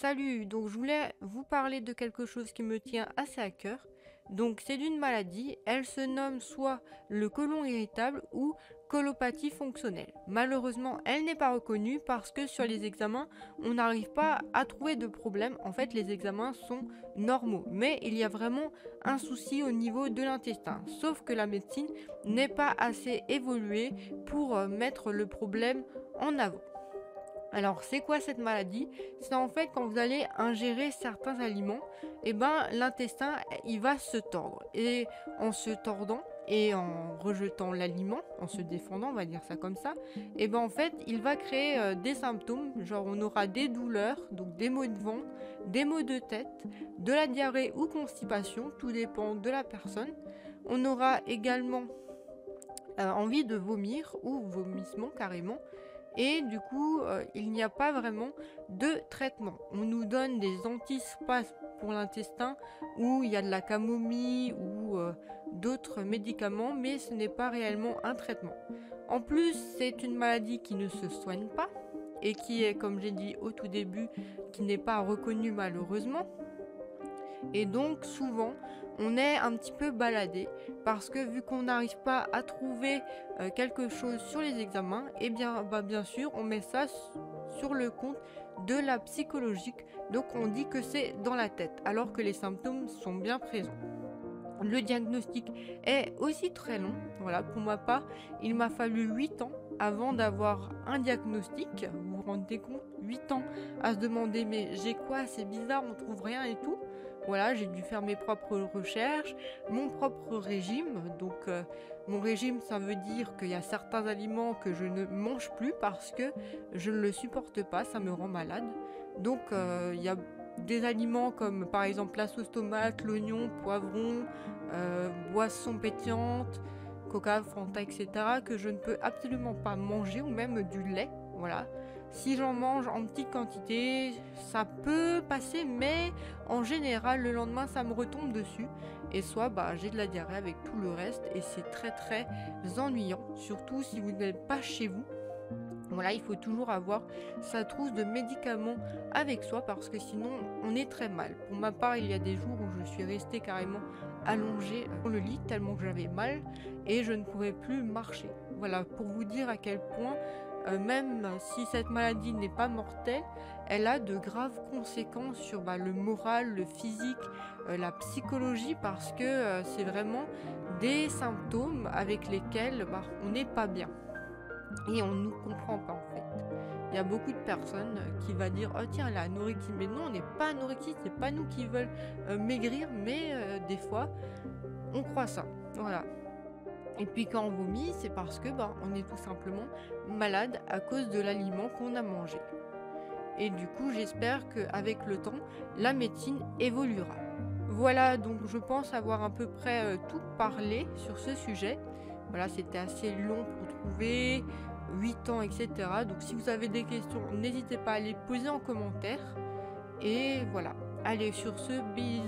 Salut, donc je voulais vous parler de quelque chose qui me tient assez à cœur. Donc c'est d'une maladie, elle se nomme soit le côlon irritable ou colopathie fonctionnelle. Malheureusement, elle n'est pas reconnue parce que sur les examens, on n'arrive pas à trouver de problème. En fait, les examens sont normaux, mais il y a vraiment un souci au niveau de l'intestin. Sauf que la médecine n'est pas assez évoluée pour euh, mettre le problème en avant. Alors, c'est quoi cette maladie? C'est en fait quand vous allez ingérer certains aliments, et eh ben l'intestin il va se tordre. Et en se tordant et en rejetant l'aliment, en se défendant, on va dire ça comme ça, et eh ben en fait il va créer euh, des symptômes, genre on aura des douleurs, donc des maux de vent, des maux de tête, de la diarrhée ou constipation, tout dépend de la personne. On aura également euh, envie de vomir ou vomissement carrément. Et du coup, euh, il n'y a pas vraiment de traitement. On nous donne des antispasmes pour l'intestin où il y a de la camomille ou euh, d'autres médicaments, mais ce n'est pas réellement un traitement. En plus, c'est une maladie qui ne se soigne pas et qui est, comme j'ai dit au tout début, qui n'est pas reconnue malheureusement. Et donc souvent, on est un petit peu baladé parce que vu qu'on n'arrive pas à trouver euh, quelque chose sur les examens, et eh bien, bah, bien sûr, on met ça sur le compte de la psychologique. Donc on dit que c'est dans la tête alors que les symptômes sont bien présents. Le diagnostic est aussi très long. Voilà, pour ma part, il m'a fallu 8 ans avant d'avoir un diagnostic. Vous vous rendez compte 8 ans à se demander mais j'ai quoi C'est bizarre, on trouve rien et tout. Voilà, j'ai dû faire mes propres recherches, mon propre régime. Donc, euh, mon régime, ça veut dire qu'il y a certains aliments que je ne mange plus parce que je ne le supporte pas, ça me rend malade. Donc, euh, il y a des aliments comme par exemple la sauce tomate, l'oignon, poivron, euh, boissons pétillantes, coca, fanta, etc. que je ne peux absolument pas manger ou même du lait. Voilà. Si j'en mange en petite quantité, ça peut passer, mais en général, le lendemain, ça me retombe dessus. Et soit bah, j'ai de la diarrhée avec tout le reste, et c'est très très ennuyant, surtout si vous n'êtes pas chez vous. Voilà, il faut toujours avoir sa trousse de médicaments avec soi parce que sinon on est très mal. Pour ma part, il y a des jours où je suis restée carrément allongée dans le lit tellement que j'avais mal et je ne pouvais plus marcher. Voilà, pour vous dire à quel point euh, même si cette maladie n'est pas mortelle, elle a de graves conséquences sur bah, le moral, le physique, euh, la psychologie, parce que euh, c'est vraiment des symptômes avec lesquels bah, on n'est pas bien. Et on ne nous comprend pas en fait. Il y a beaucoup de personnes qui vont dire Oh tiens, elle a anorexie. Mais non, on n'est pas anorexie, c'est pas nous qui veulent maigrir, mais des fois, on croit ça. Voilà. Et puis quand on vomit, c'est parce que bah, on est tout simplement malade à cause de l'aliment qu'on a mangé. Et du coup, j'espère qu'avec le temps, la médecine évoluera. Voilà, donc je pense avoir à peu près euh, tout parlé sur ce sujet. Voilà, c'était assez long pour trouver, 8 ans, etc. Donc si vous avez des questions, n'hésitez pas à les poser en commentaire. Et voilà. Allez, sur ce, bise